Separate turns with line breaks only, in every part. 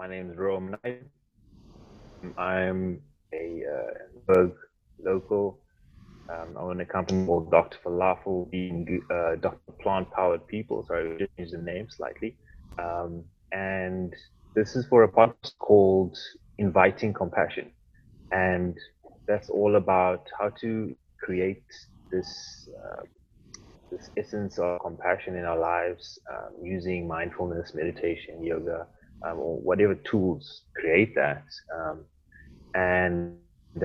my name is Rome Knight. I'm a uh, local. Um, I own a company called Dr. Falafel, being uh, Dr. Plant Powered People. Sorry, we just changed the name slightly. Um, and this is for a podcast called Inviting Compassion. And that's all about how to create this uh, this essence of compassion in our lives um, using mindfulness, meditation, yoga, um, or whatever tools create that. Um, and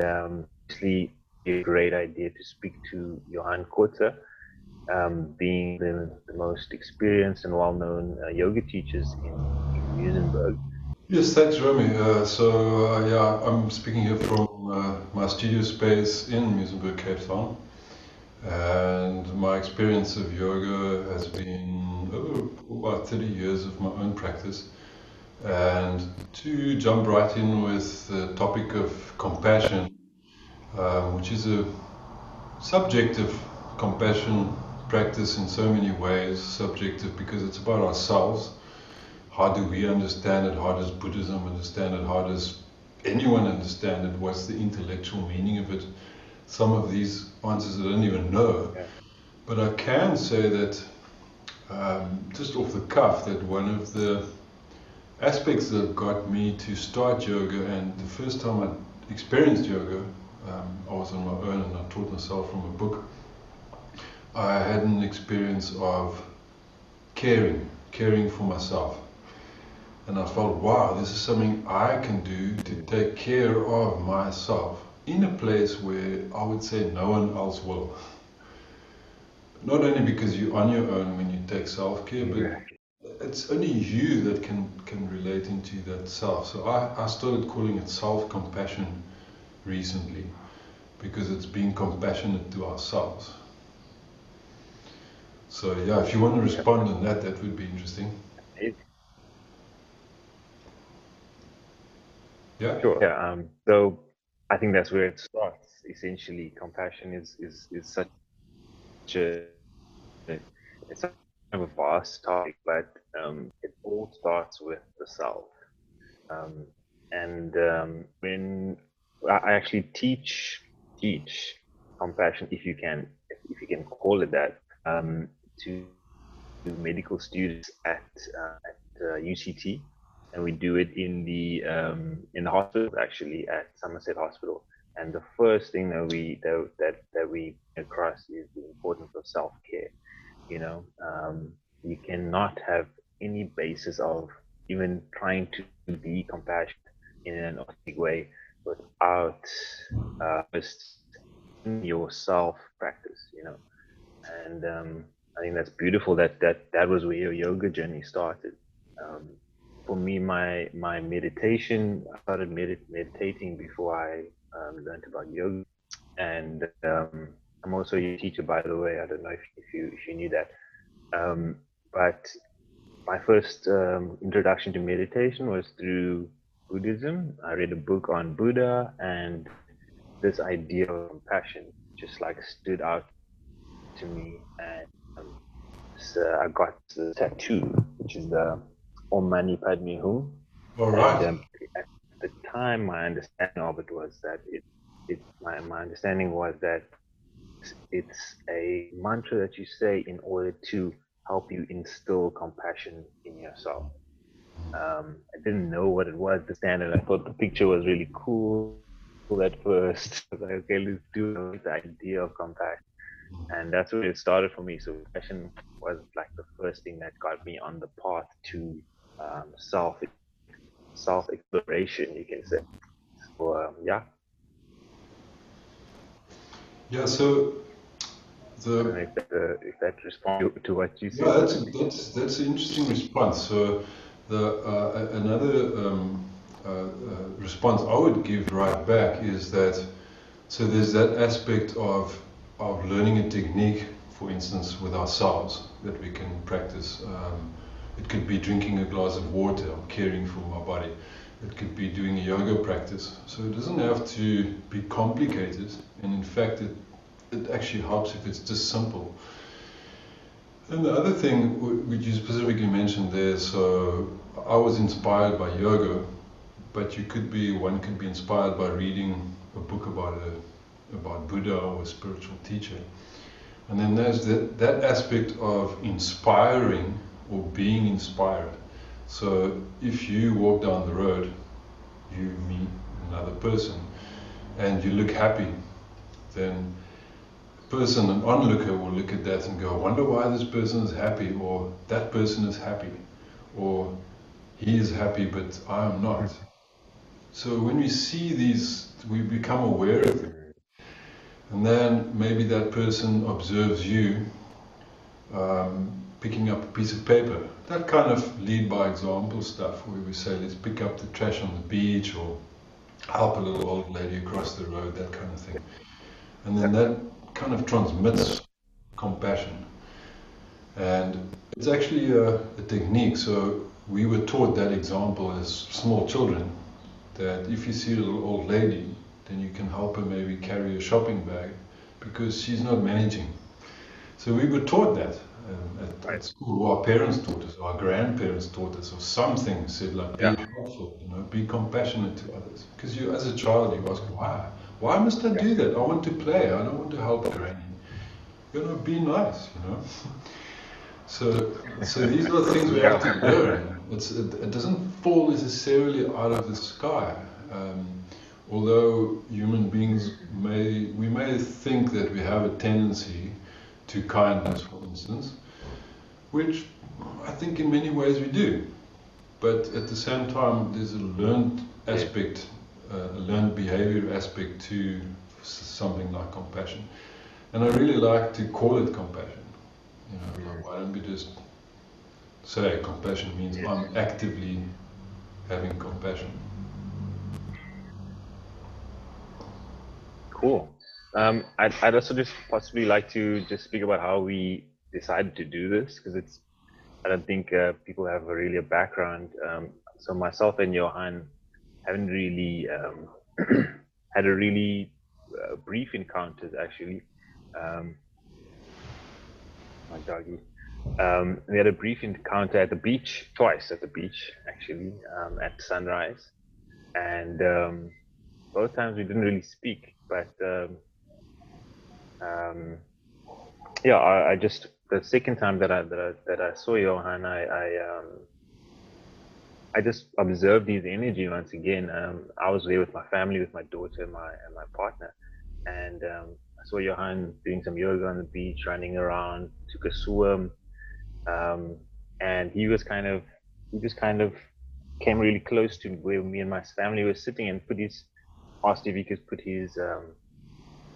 um, actually, a great idea to speak to Johan Kotze, um, being the, the, most experienced and well-known uh, yoga teachers in, in.
Yes, thanks, Remy. Uh, so, uh, yeah, I'm speaking here from uh, my studio space in Muizenberg, Cape Town. And my experience of yoga has been oh, about 30 years of my own practice. And to jump right in with the topic of compassion, um, which is a subjective compassion practice in so many ways, subjective because it's about ourselves. How do we understand it? How does Buddhism understand it? How does anyone understand it? What's the intellectual meaning of it? Some of these answers I don't even know. Yeah. But I can say that, um, just off the cuff, that one of the aspects that got me to start yoga, and the first time I experienced yoga, um, I was on my own and I taught myself from a book. I had an experience of caring, caring for myself. And I felt, wow, this is something I can do to take care of myself in a place where I would say no one else will. Not only because you're on your own when you take self care, but it's only you that can, can relate into that self. So I, I started calling it self compassion recently because it's being compassionate to ourselves. So yeah, if you want to respond on that, that would be interesting.
Yeah. Sure. Yeah. Um, so I think that's where it starts. Essentially, compassion is is is such a it's such a vast topic, but um, it all starts with the self. Um, and um, when I actually teach teach compassion, if you can if you can call it that, um, to, to medical students at uh, at uh, UCT and we do it in the um, in the hospital actually at Somerset Hospital. And the first thing that we that that, that we across is the importance of self care. You know, um, you cannot have any basis of even trying to be compassionate in an authentic way without uh, just your self practice. You know, and um, I think that's beautiful that that that was where your yoga journey started. Um, for me, my my meditation, I started medit- meditating before I um, learned about yoga, and um, I'm also a teacher, by the way. I don't know if, if you if you knew that, um, but my first um, introduction to meditation was through Buddhism. I read a book on Buddha, and this idea of compassion just like stood out to me, and um, so I got the tattoo, which is the Om Mani Padme Hum.
All right. And, um,
at the time, my understanding of it was that it, it my, my understanding was that it's a mantra that you say in order to help you instill compassion in yourself. Um, I didn't know what it was, the standard. I thought the picture was really cool at first. I was like, okay, let's do the idea of compassion and that's where it started for me. So passion was like the first thing that got me on the path to um, self self exploration, you can say. So um, yeah.
Yeah. So the
if that, uh, if that responds to what you said.
Yeah, that's that's that's an interesting response. So the uh, another um, uh, uh, response I would give right back is that so there's that aspect of of learning a technique, for instance, with ourselves that we can practice. Um, it could be drinking a glass of water or caring for my body. It could be doing a yoga practice. So it doesn't have to be complicated. And in fact, it, it actually helps if it's just simple. And the other thing which you specifically mentioned there, so I was inspired by yoga, but you could be one could be inspired by reading a book about a about Buddha or a spiritual teacher. And then there's that, that aspect of inspiring or being inspired. So if you walk down the road, you meet another person, and you look happy, then person, an onlooker, will look at that and go, I wonder why this person is happy, or that person is happy, or he is happy, but I am not. So when we see these, we become aware of them. And then maybe that person observes you um, picking up a piece of paper. That kind of lead by example stuff where we say, let's pick up the trash on the beach or help a little old lady across the road, that kind of thing. And then that kind of transmits compassion. And it's actually a, a technique. So we were taught that example as small children that if you see a little old lady, then you can help her maybe carry a shopping bag because she's not managing. So we were taught that um, at, at, school, or our parents taught us, or our grandparents taught us, or something said like, be yeah. helpful, you know, be compassionate to others. Because you, as a child, you ask, why? Why must I do that? I want to play. I don't want to help. You know, be nice, you know. So, so these are the things we have to learn. It, it doesn't fall necessarily out of the sky. Um, although human beings may, we may think that we have a tendency to kindness, for instance, which I think in many ways we do. But at the same time, there's a learned aspect, a learned behavior aspect to something like compassion. And I really like to call it compassion. You know, like, why don't we just say compassion means I'm actively having compassion.
Cool. Um, I'd, I'd also just possibly like to just speak about how we decided to do this because it's I don't think uh, people have a really a background. Um, so myself and Johan haven't really um, had a really uh, brief encounters actually. Um, my doggy. Um, we had a brief encounter at the beach twice at the beach actually um, at sunrise, and um, both times we didn't really speak, but um, yeah, I, I, just the second time that I that I, that I saw Johan, I I, I just observed his energy once again. I was there with my family, with my daughter and my and my partner, and um, I saw Johan doing some yoga on the beach, running around, took a swim, um, and he was kind of he just kind of came really close to where me and my family were sitting and put his asked if he could put his um,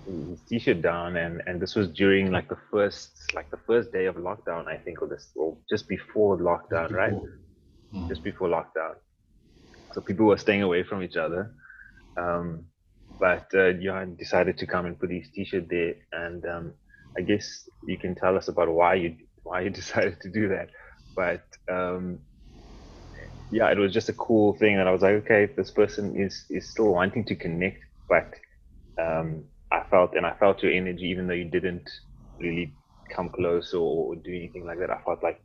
his t-shirt down. And and this was during like the first like the first day of lockdown I think or this or just before lockdown right mm. just before lockdown so people were staying away from each other um, but uh, Johan decided to come and put his T-shirt there, and um, I guess you can tell us about why you why you decided to do that. But um, yeah, it was just a cool thing that I was like, okay, this person is is still wanting to connect, but um, I felt and I felt your energy, even though you didn't really come close or, or do anything like that. I felt like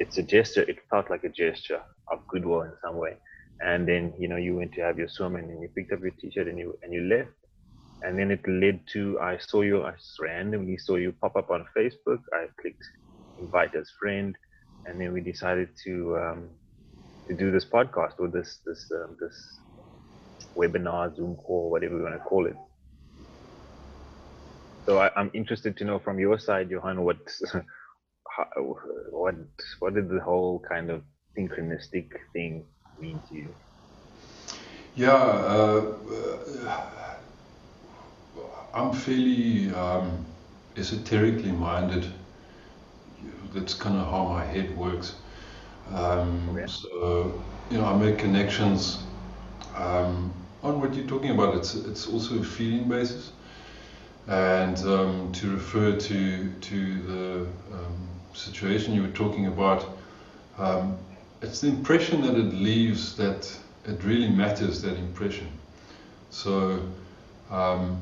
it's a gesture. It felt like a gesture of goodwill in some way. And then you know you went to have your swim and then you picked up your t-shirt and you and you left. And then it led to i saw you i randomly saw you pop up on facebook. I clicked invite as friend. And then we decided to um, to do this podcast or this this um, this webinar zoom call whatever you want to call it. So I, am interested to know from your side johan what what what did the whole kind of synchronistic thing mean to you?
Yeah, uh, uh, I'm fairly um, esoterically minded. That's kind of how my head works. Um, okay. So, you know, I make connections um, on what you're talking about. It's it's also a feeling basis, and um, to refer to to the um, situation you were talking about. Um, it's the impression that it leaves that it really matters, that impression. So um,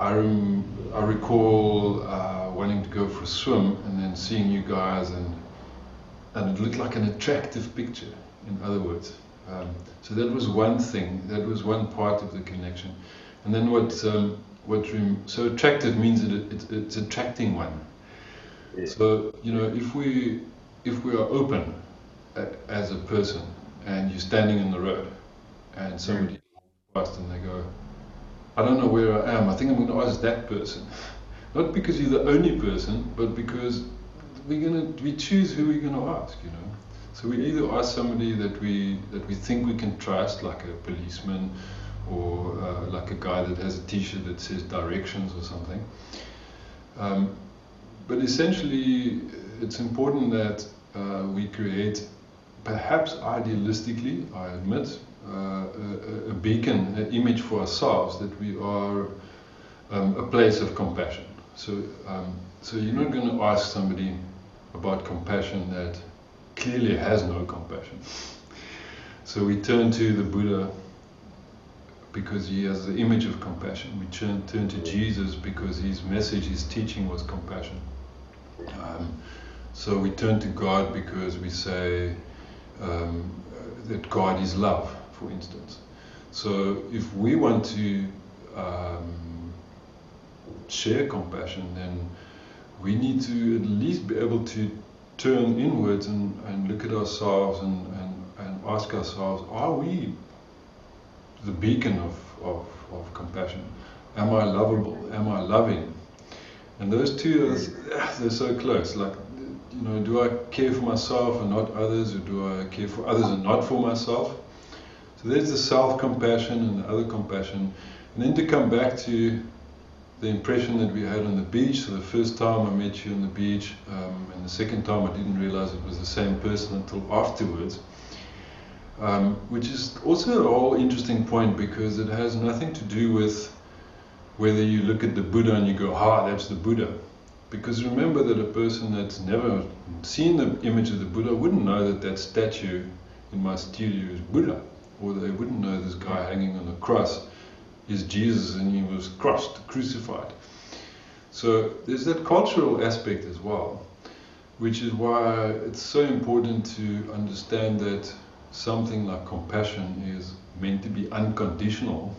I, rem- I recall uh, wanting to go for a swim and then seeing you guys and and it looked like an attractive picture, in other words. Um, so that was one thing, that was one part of the connection. And then what, um, what rem- so attractive means that it, it, it's attracting one. Yeah. So, you know, if we, if we are open as a person and you're standing in the road and somebody past and they go, I don't know where I am, I think I'm going to ask that person. Not because you're the only person, but because we're going to, we choose who we're going to ask, you know. So we either ask somebody that we that we think we can trust, like a policeman, or uh, like a guy that has a T-shirt that says directions or something. Um, but essentially, it's important that uh, we create, perhaps idealistically, I admit, uh, a, a, beacon, an image for ourselves that we are um, a place of compassion. So, um, so you're not going to ask somebody about compassion that clearly has no compassion. So we turn to the Buddha because he has the image of compassion. We turn, turn to Jesus because his message, his teaching was compassion. Um, so we turn to God because we say um, that God is love, for instance. So if we want to um, share compassion, then we need to at least be able to turn inwards and, and look at ourselves and, and, and ask ourselves, are we the beacon of, of, of compassion? Am I lovable? Am I loving? And those two, are, they're so close. Like, you know, do I care for myself and not others, or do I care for others and not for myself? So there's the self-compassion and the other compassion. And then to come back to the impression that we had on the beach. So the first time I met you on the beach, um, and the second time I didn't realize it was the same person until afterwards. Um, which is also a whole interesting point because it has nothing to do with whether you look at the Buddha and you go, ah, that's the Buddha. Because remember that a person that's never seen the image of the Buddha wouldn't know that that statue in my studio is Buddha, or they wouldn't know this guy hanging on a cross is Jesus and he was crossed, crucified. So there's that cultural aspect as well, which is why it's so important to understand that something like compassion is meant to be unconditional,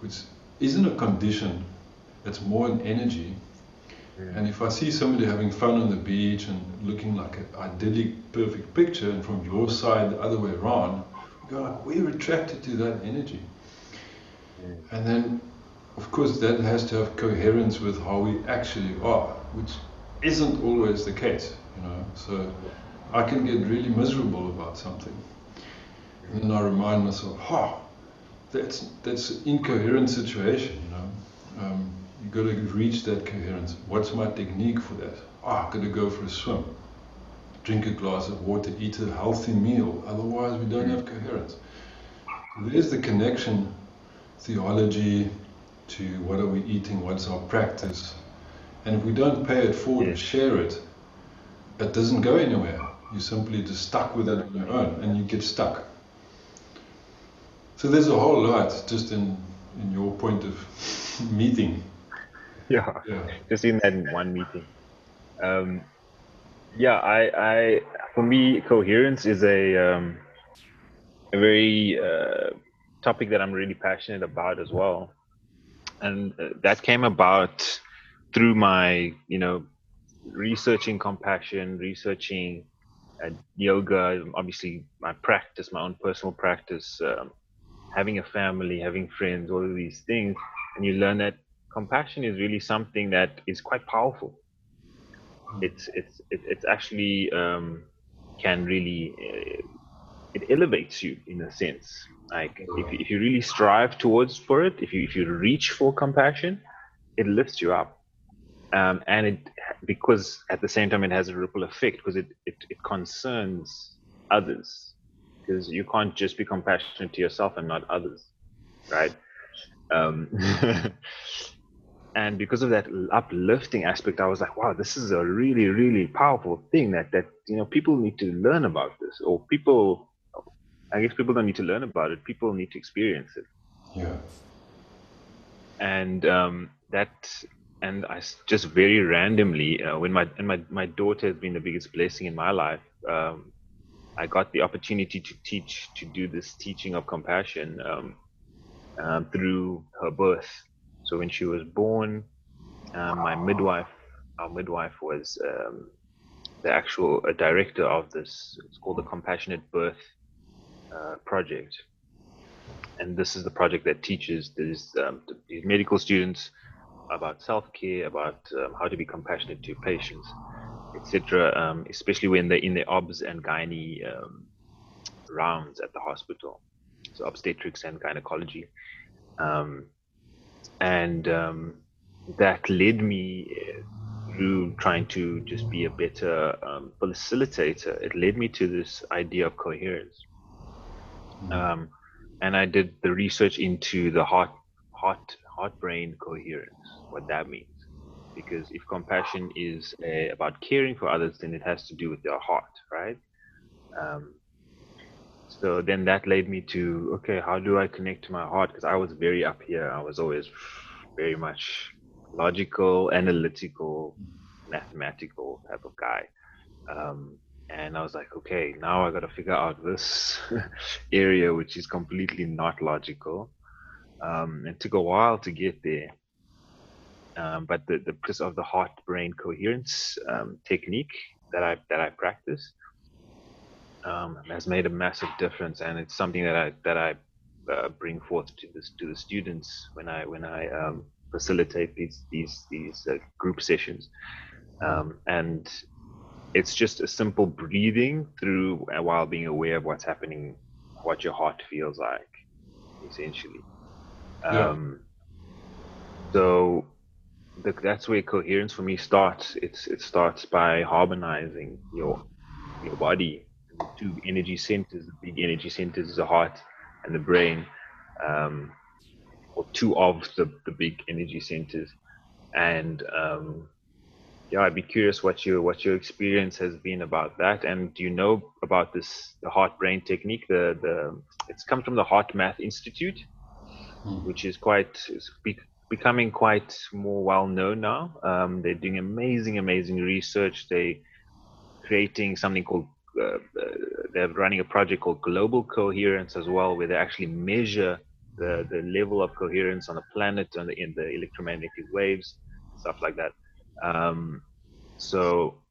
which isn't a condition, it's more an energy. And if I see somebody having fun on the beach and looking like an idyllic, perfect picture, and from your side the other way around, we go like, we're attracted to that energy. And then, of course, that has to have coherence with how we actually are, which isn't always the case, you know. So I can get really miserable about something. And then I remind myself, ha, oh, that's, that's an incoherent situation, you know. Um, you got to reach that coherence. What's my technique for that? Ah, oh, got to go for a swim, drink a glass of water, eat a healthy meal. Otherwise, we don't have coherence. There's the connection theology to what are we eating, what's our practice. And if we don't pay it forward and share it, it doesn't go anywhere. You're simply just stuck with it on your own and you get stuck. So there's a whole lot just in, in your point of meeting.
Yeah, yeah. just in that one meeting. Um, yeah, I, I, for me, coherence is a, um, a very uh, topic that I'm really passionate about as well. And uh, that came about through my, you know, researching compassion, researching uh, yoga, obviously my practice, my own personal practice, um, having a family, having friends, all of these things. And you learn that compassion is really something that is quite powerful. It's, it's, it, it's actually um, can really, uh, it elevates you in a sense like if, if you really strive towards for it if you if you reach for compassion it lifts you up um, and it because at the same time it has a ripple effect because it, it, it concerns others because you can't just be compassionate to yourself and not others right um, and because of that uplifting aspect i was like wow this is a really really powerful thing that that you know people need to learn about this or people I guess people don't need to learn about it. People need to experience it.
Yeah.
And um, that and I just very randomly, uh, when my and my my daughter has been the biggest blessing in my life. Um, I got the opportunity to teach to do this teaching of compassion um, um, through her birth. So when she was born, um, my midwife, our midwife was um, the actual director of this. It's called the Compassionate Birth uh, Project, and this is the project that teaches these, um, these medical students about self-care, about um, how to be compassionate to patients, etc. Um, especially when they're in the obs and gynae um, rounds at the hospital, so obstetrics and gynecology, um, and um, that led me uh, through trying to just be a better um, facilitator. It led me to this idea of coherence. Mm-hmm. and I did the research into the heart, heart, heart brain coherence what that means. Because if compassion is uh, about caring for others, then it has to do with your heart, right? Um, so then that led me to okay, how do I connect to my heart? Because I was very up here. I was always very much logical, analytical, mathematical type of guy. Um, and I was like, okay, now I got to figure out this area which is completely not logical. Um, it took a while to get there, um, but the the practice of the heart brain coherence um, technique that I that I practice um, has made a massive difference, and it's something that I that I uh, bring forth to this to the students when I when I um, facilitate these these these uh, group sessions, um, and it's just a simple breathing through uh, while being aware of what's happening, what your heart feels like, essentially. Yeah. Um, so the, that's where coherence for me starts. It's it starts by harmonizing your your body. The two energy centers, the big energy centers, the heart and the brain, um, or two of the, the big energy centers. And um, yeah, I'd be curious what your what your experience has been about that. And do you know about this the heart brain technique? The the it's come from the HeartMath Institute, hmm. which is quite becoming quite more well known now. Um, they're doing amazing, amazing research. They creating something called uh, uh, they're running a project called Global Coherence as well, where they actually measure the, the level of coherence on the planet and in the electromagnetic waves, stuff like that. Um, so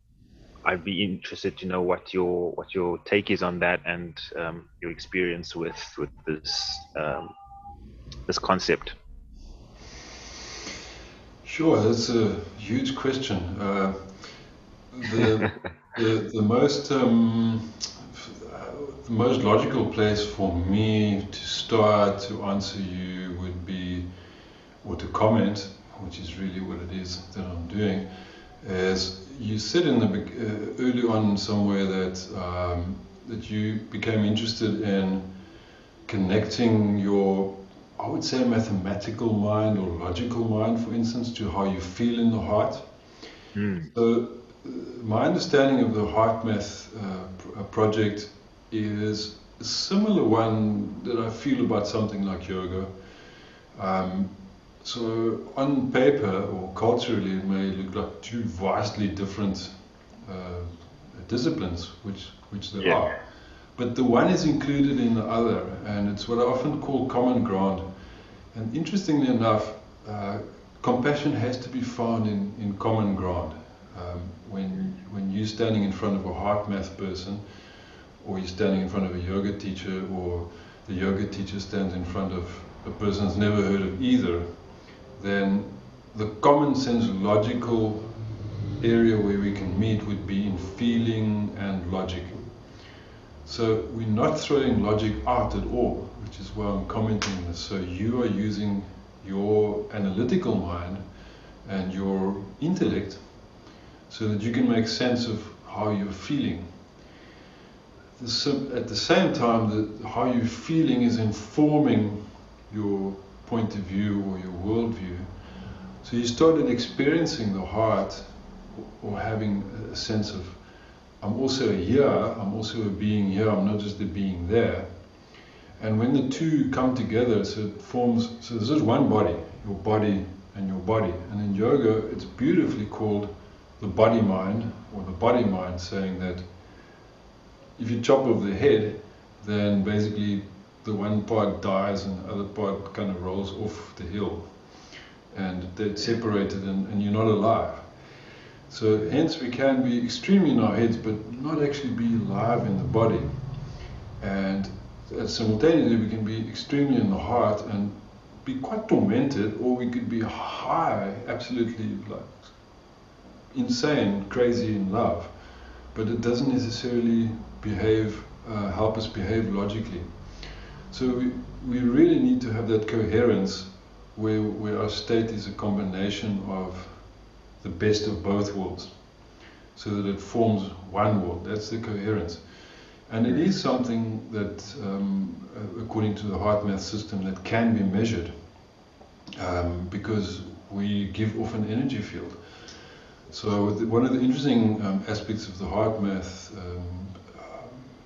I'd be interested to know what your what your take is on that and um, your experience with with this um, this concept.
Sure, that's a huge question. Uh, the, the, the most um, the most logical place for me to start to answer you would be, or to comment, which is really what it is that I'm doing, is you said in the uh, early on somewhere that um, that you became interested in connecting your I would say a mathematical mind or logical mind, for instance, to how you feel in the heart. Mm. So, uh, my understanding of the HeartMath uh, uh, project is a similar one that I feel about something like yoga. Um, so, on paper or culturally, it may look like two vastly different uh, disciplines, which which they yeah. are. But the one is included in the other, and it's what I often call common ground. And interestingly enough, uh, compassion has to be found in, in common ground. Um, when, when you're standing in front of a HeartMath person, or you're standing in front of a yoga teacher, or the yoga teacher stands in front of a person who's never heard of either, then the common sense logical area where we can meet would be in feeling and logic. So we're not throwing logic out at all, which is why I'm commenting this. So you are using your analytical mind and your intellect so that you can make sense of how you're feeling. At the same time, that how you're feeling is informing your point of view or your worldview. So you started experiencing the heart or having a sense of I'm also here, I'm also a being here, I'm not just a being there. And when the two come together, so it forms, so this is one body, your body and your body. And in yoga, it's beautifully called the body mind, or the body mind, saying that if you chop off the head, then basically the one part dies and the other part kind of rolls off the hill. And they're separated and, and you're not alive. So hence we can be extremely in our heads but not actually be alive in the body. And simultaneously we can be extremely in the heart and be quite tormented or we could be high, absolutely like insane, crazy in love. But it doesn't necessarily behave, uh, help us behave logically. So we, we really need to have that coherence where, where our state is a combination of the best of both worlds so that it forms one world. That's the coherence. And it is something that, um, uh, according to the HeartMath system, that can be measured um, because we give off an energy field. So one of the interesting um, aspects of the HeartMath um,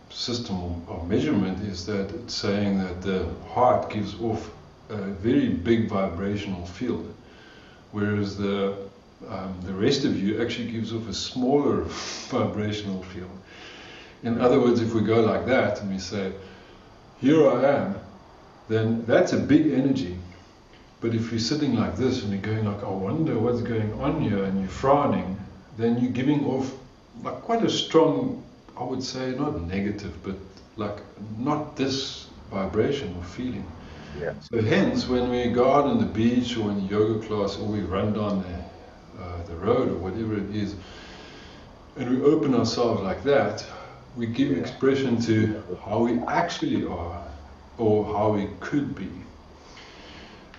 system of measurement is that it's saying that the heart gives off a very big vibrational field, whereas the um, the rest of you actually gives off a smaller vibrational field. In other words, if we go like that and we say, "Here I am," then that's a big energy. But if you're sitting like this and you're going like, "I wonder what's going on here," and you're frowning, then you're giving off like quite a strong I would say not negative, but like not this vibration or feeling.
Yeah.
So hence, when we go out on the beach or in yoga class, or we run down the, uh, the road or whatever it is, and we open ourselves like that, we give expression to how we actually are, or how we could be.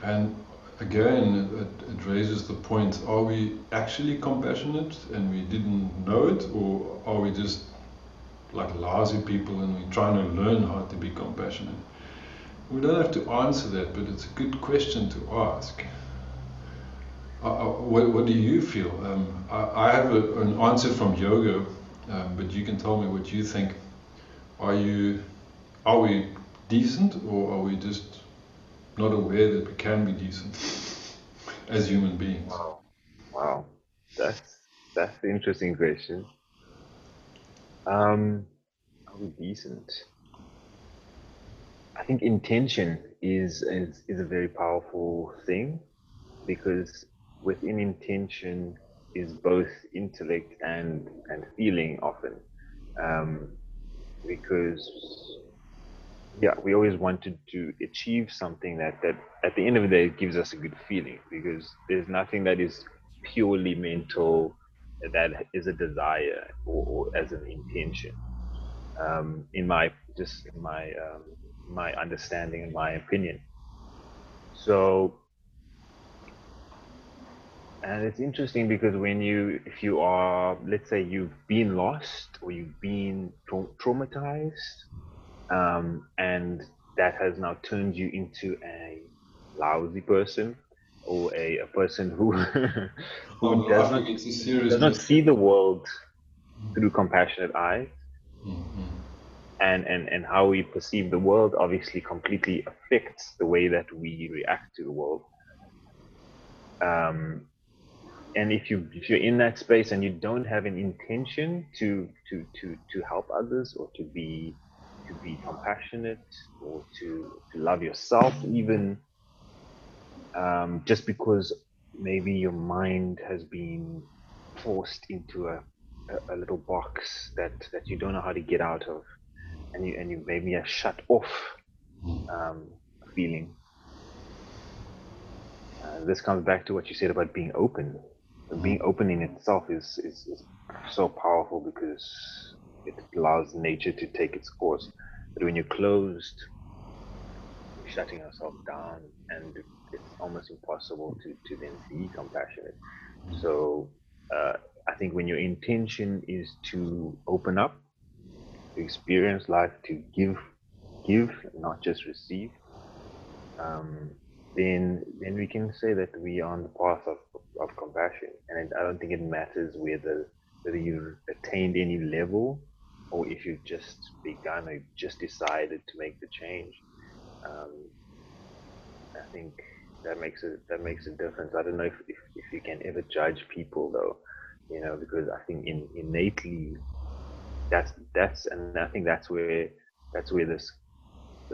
And again, it, it, raises the point: Are we actually compassionate and we didn't know it, or are we just like lousy people and we're trying to learn how to be compassionate. We don't have to answer that, but it's a good question to ask. Uh, uh, what, what, do you feel? Um, I, I, have a, an answer from yoga, um, but you can tell me what you think. Are you, are we decent, or are we just not aware that we can be decent as human beings?
Wow, wow, that's that's the interesting question. Um, are we decent? I think intention is, is is a very powerful thing because within intention is both intellect and and feeling often um, because yeah we always wanted to achieve something that that at the end of the day gives us a good feeling because there's nothing that is purely mental that is a desire or, or as an intention. Um, in my just in my um, my understanding and my opinion. So, and it's interesting because when you, if you are, let's say you've been lost or you've been tra- traumatized, um, and that has now turned you into a lousy person or a, a person who who oh, does, not, does not see the world through compassionate eyes. Mm-hmm. and, and and how we perceive the world obviously completely affects the way that we react to the world. Um, and if you if you're in that space and you don't have an intention to to to to help others or to be to be compassionate or to to love yourself even um, just because maybe your mind has been forced into a, a, a, little box that, that you don't know how to get out of, and you and you maybe are shut off um, feeling. Uh, this comes back to what you said about being open. Being open in itself is, is, is so powerful because it allows nature to take its course. But when you're closed, you're shutting yourself down, and it's almost impossible to, to then be compassionate. So uh, I think when your intention is to open up, to experience life, to give, give, not just receive, um, then then we can say that we are on the path of, of compassion. And I don't think it matters whether whether you've attained any level or if you've just begun or just decided to make the change. Um, I think that makes it that makes a difference. I don't know if, if, if you can ever judge people though, you know, because I think in, innately that's that's and I think that's where that's where this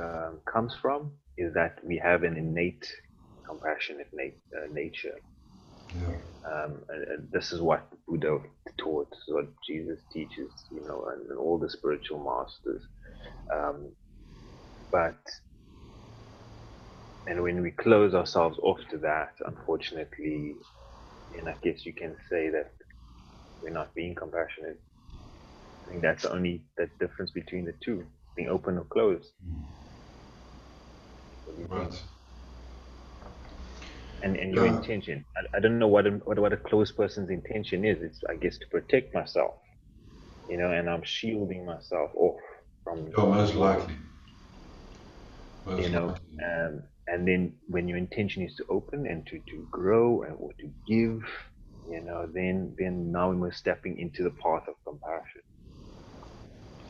um, comes from is that we have an innate compassionate nat- uh, nature.
Yeah.
Um, and, and, this is what Buddha taught, this is what Jesus teaches, you know, and, and all the spiritual masters. Um, but and when we close ourselves off to that, unfortunately, and I guess you can say that we're not being compassionate. I think that's the only the difference between the two, being open or closed.
Right.
And and your intention. I, I don't know what a, what what a closed person's intention is. It's I guess to protect myself, you know, and I'm shielding myself off from.
Oh, most likely.
Most you know, likely. um, and then when your intention is to open and to, to grow and, or to give you know then then now we're stepping into the path of compassion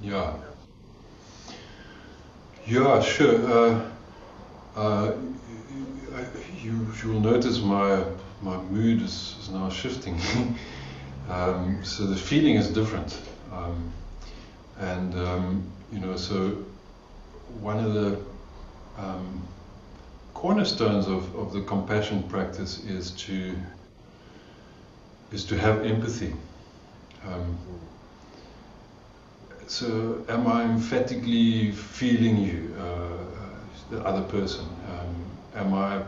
yeah yeah sure uh, uh, you you'll notice my my mood is, is now shifting. Um, so the feeling is different. Um, and um, you know so one of the um, cornerstones of, of the compassion practice is to is to have empathy. Um, so, am I emphatically feeling you, uh, the other person? Um, am I?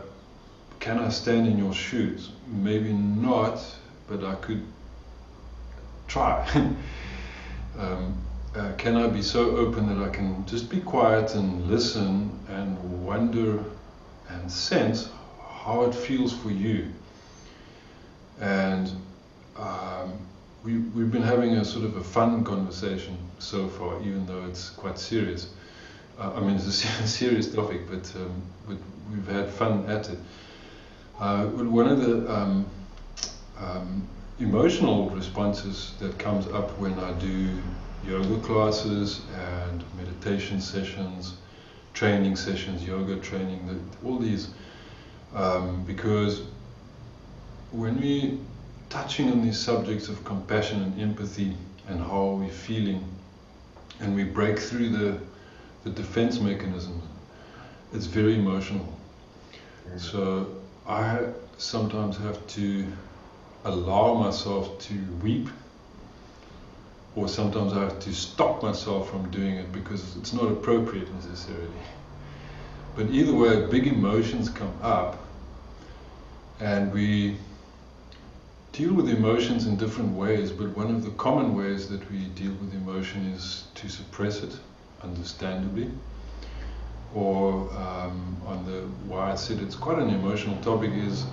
Can I stand in your shoes? Maybe not, but I could try. um, uh, can I be so open that I can just be quiet and listen and wonder and sense how it feels for you. And um, we, we've been having a sort of a fun conversation so far, even though it's quite serious. I mean, it's a serious topic, but, um, we've had fun at it. Uh, one of the um, um, emotional responses that comes up when I do yoga classes and meditation sessions training sessions, yoga training, the, all these, um, because when we touching on these subjects of compassion and empathy and how we're feeling, and we break through the the defense mechanisms, it's very emotional. Mm-hmm. So I sometimes have to allow myself to weep or sometimes I have to stop myself from doing it because it's not appropriate necessarily. But either way, big emotions come up, and we deal with emotions in different ways. But one of the common ways that we deal with emotion is to suppress it, understandably. Or um, on the why I said it's quite an emotional topic is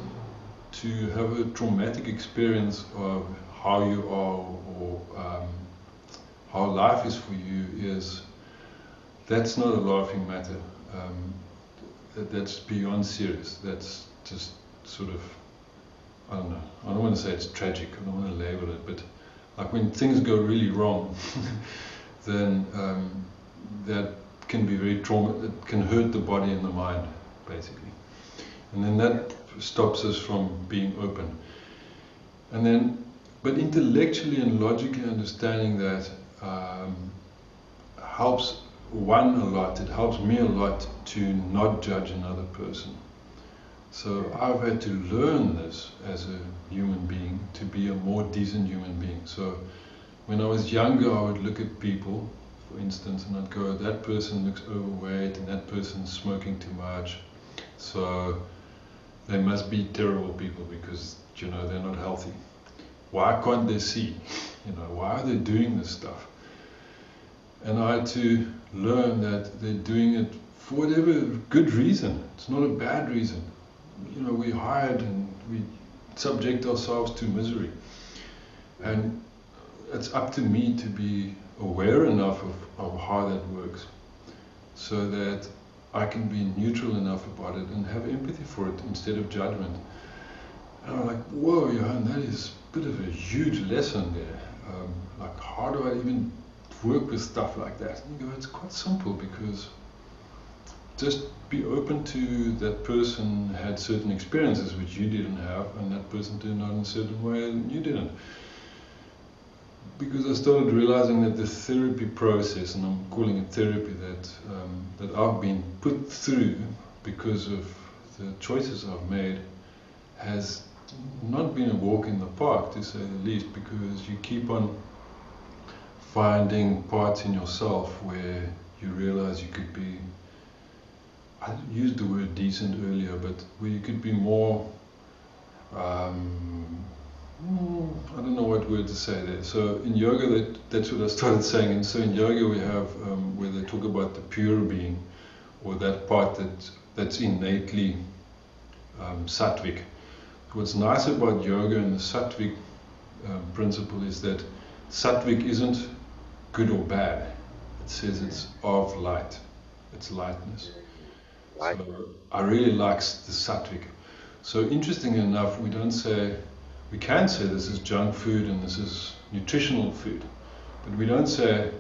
to have a traumatic experience of how you are or um, how life is for you is that's not a laughing matter. Um, that's beyond serious. That's just sort of I don't know. I don't want to say it's tragic. I don't want to label it, but like when things go really wrong, then um, that can be very trauma. It can hurt the body and the mind, basically. And then that stops us from being open. And then, but intellectually and logically understanding that um, helps one a lot. It helps me a lot to not judge another person. So I've had to learn this as a human being to be a more decent human being. So when I was younger, I would look at people, for instance, and I'd go, that person looks overweight and that person's smoking too much. So they must be terrible people because, you know, they're not healthy. Why can't they see? You know, why are they doing this stuff? And I had to learn that they're doing it for whatever good reason. It's not a bad reason. You know, we hide and we subject ourselves to misery. And it's up to me to be aware enough of, of how that works so that I can be neutral enough about it and have empathy for it instead of judgment. And I'm like, whoa, Johan, that is a bit of a huge lesson there. Um, like, how do I even work with stuff like that? And you go, it's quite simple because just be open to that person had certain experiences which you didn't have, and that person turned out in a certain way and you didn't. Because I started realizing that the therapy process, and I'm calling it therapy, that um, that I've been put through because of the choices I've made, has not been a walk in the park, to say the least, because you keep on finding parts in yourself where you realize you could be I used the word decent earlier, but where you could be more, um, don't know what word to say there. So in yoga, that, that's what I started saying. And so in yoga, we have um, where they talk about the pure being, or that part that that's innately um, sattvic. What's nice about yoga and the sattvic um, principle is that sattvic isn't good or bad. It says it's of light, it's lightness. So I really like the sattvic. So interesting enough, we don't say, we can say this is junk food and this is nutritional food, but we don't say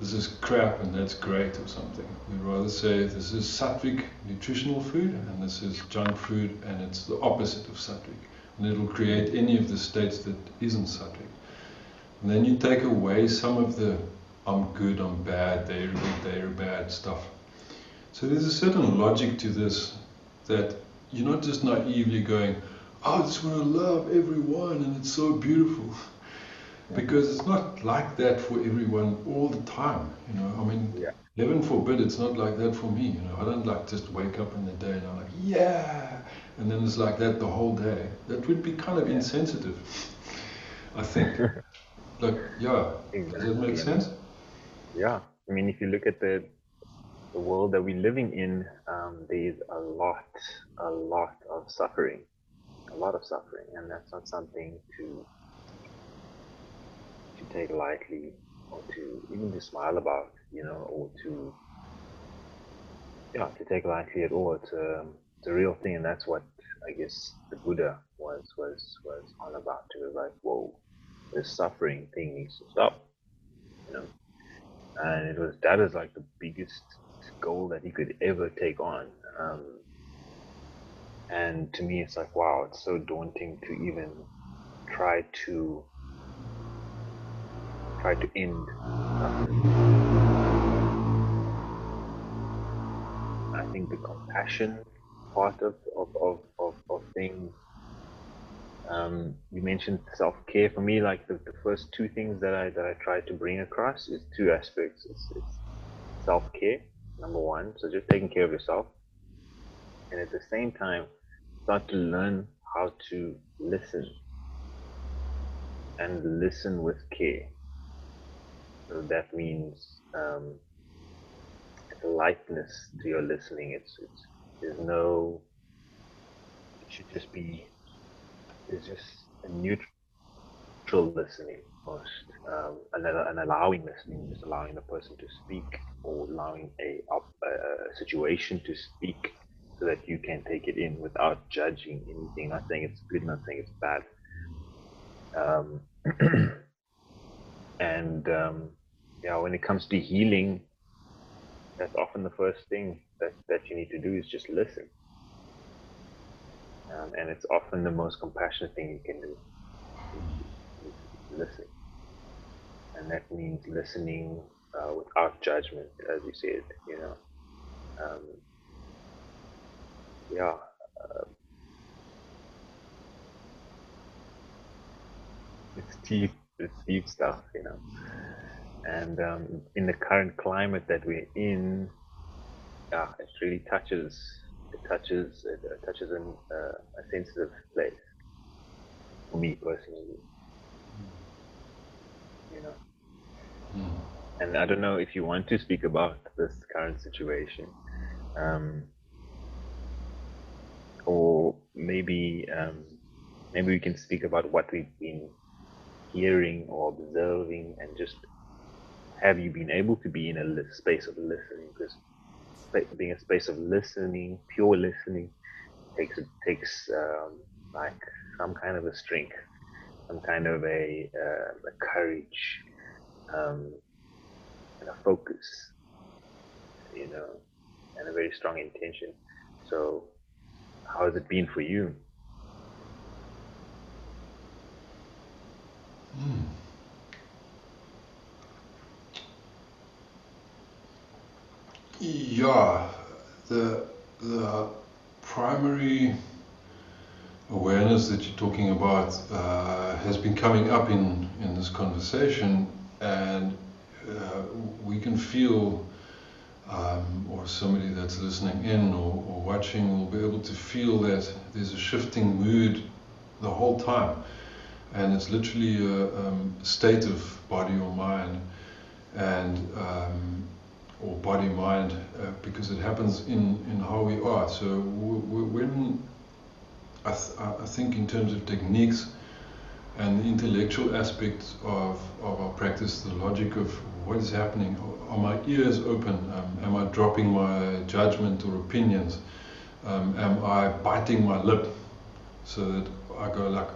this is crap and that's great or something. We rather say this is sattvic nutritional food and this is junk food and it's the opposite of sattvic. And it'll create any of the states that isn't sattvic. And then you take away some of the I'm good, I'm bad, they're good, they're bad stuff. So there's a certain logic to this that you're not just naively going, I just want to love everyone and it's so beautiful. Because it's not like that for everyone all the time. You know, I mean, yeah. heaven forbid it's not like that for me. You know, I don't like just wake up in the day and I'm like, yeah, and then it's like that the whole day. That would be kind of yeah. insensitive, I think. like, yeah, exactly. does that make sense?
Yeah, I mean, if you look at the the world that we're living in, um, there's a lot, a lot of suffering, a lot of suffering, and that's not something to to take lightly or to even to smile about, you know, or to yeah, to take lightly at all. It's a, it's a real thing, and that's what I guess the Buddha was was was on about. To like, whoa, this suffering thing needs to stop, you know. And it was that is like the biggest goal that he could ever take on. Um, and to me, it's like, wow, it's so daunting to even try to try to end. I think the compassion part of of of of, of things. Um, you mentioned self-care. For me, like the, the first two things that I that I try to bring across is two aspects. It's, it's self-care number one. So just taking care of yourself. And at the same time, start to learn how to listen and listen with care. So that means um, lightness to your listening. It's, it's there's no. It should just be. It's just a neutral listening most, um, and, and allowing listening, just allowing the person to speak or allowing a, a, a, situation to speak that you can take it in without judging anything. Not saying it's good, not saying it's bad. Um, and um, yeah, when it comes to healing, that's often the first thing that, that you need to do is just listen. Um, and it's often the most compassionate thing you can do. Listen and that means listening uh, without judgment, as you said. You know, um, yeah. Uh, it's deep. It's deep stuff, you know. And um, in the current climate that we're in, yeah, it really touches. It touches. It, it touches in uh, a sensitive place for me personally. You know. Mm. And I don't know if you want to speak about this current situation, um, or maybe um, maybe we can speak about what we've been hearing or observing, and just have you been able to be in a space of listening? Because being a space of listening, pure listening, takes takes um, like some kind of a strength, some kind of a, uh, a courage um, and a focus, you know. and a very strong intention. So, how has it been for you?
Yeah, the the primary awareness that you're talking about uh, has been coming up in, in this conversation, and uh, we can feel, um, or somebody that's listening in or, or, watching will be able to feel that there's a shifting mood the whole time, and it's literally a um, state of body or mind, and um, or body mind uh, because it happens in, in how we are. So when I, th- I think in terms of techniques and the intellectual aspects of, of our practice, the logic of what is happening, are my ears open? Um, am I dropping my judgment or opinions? Um, am I biting my lip so that I go like,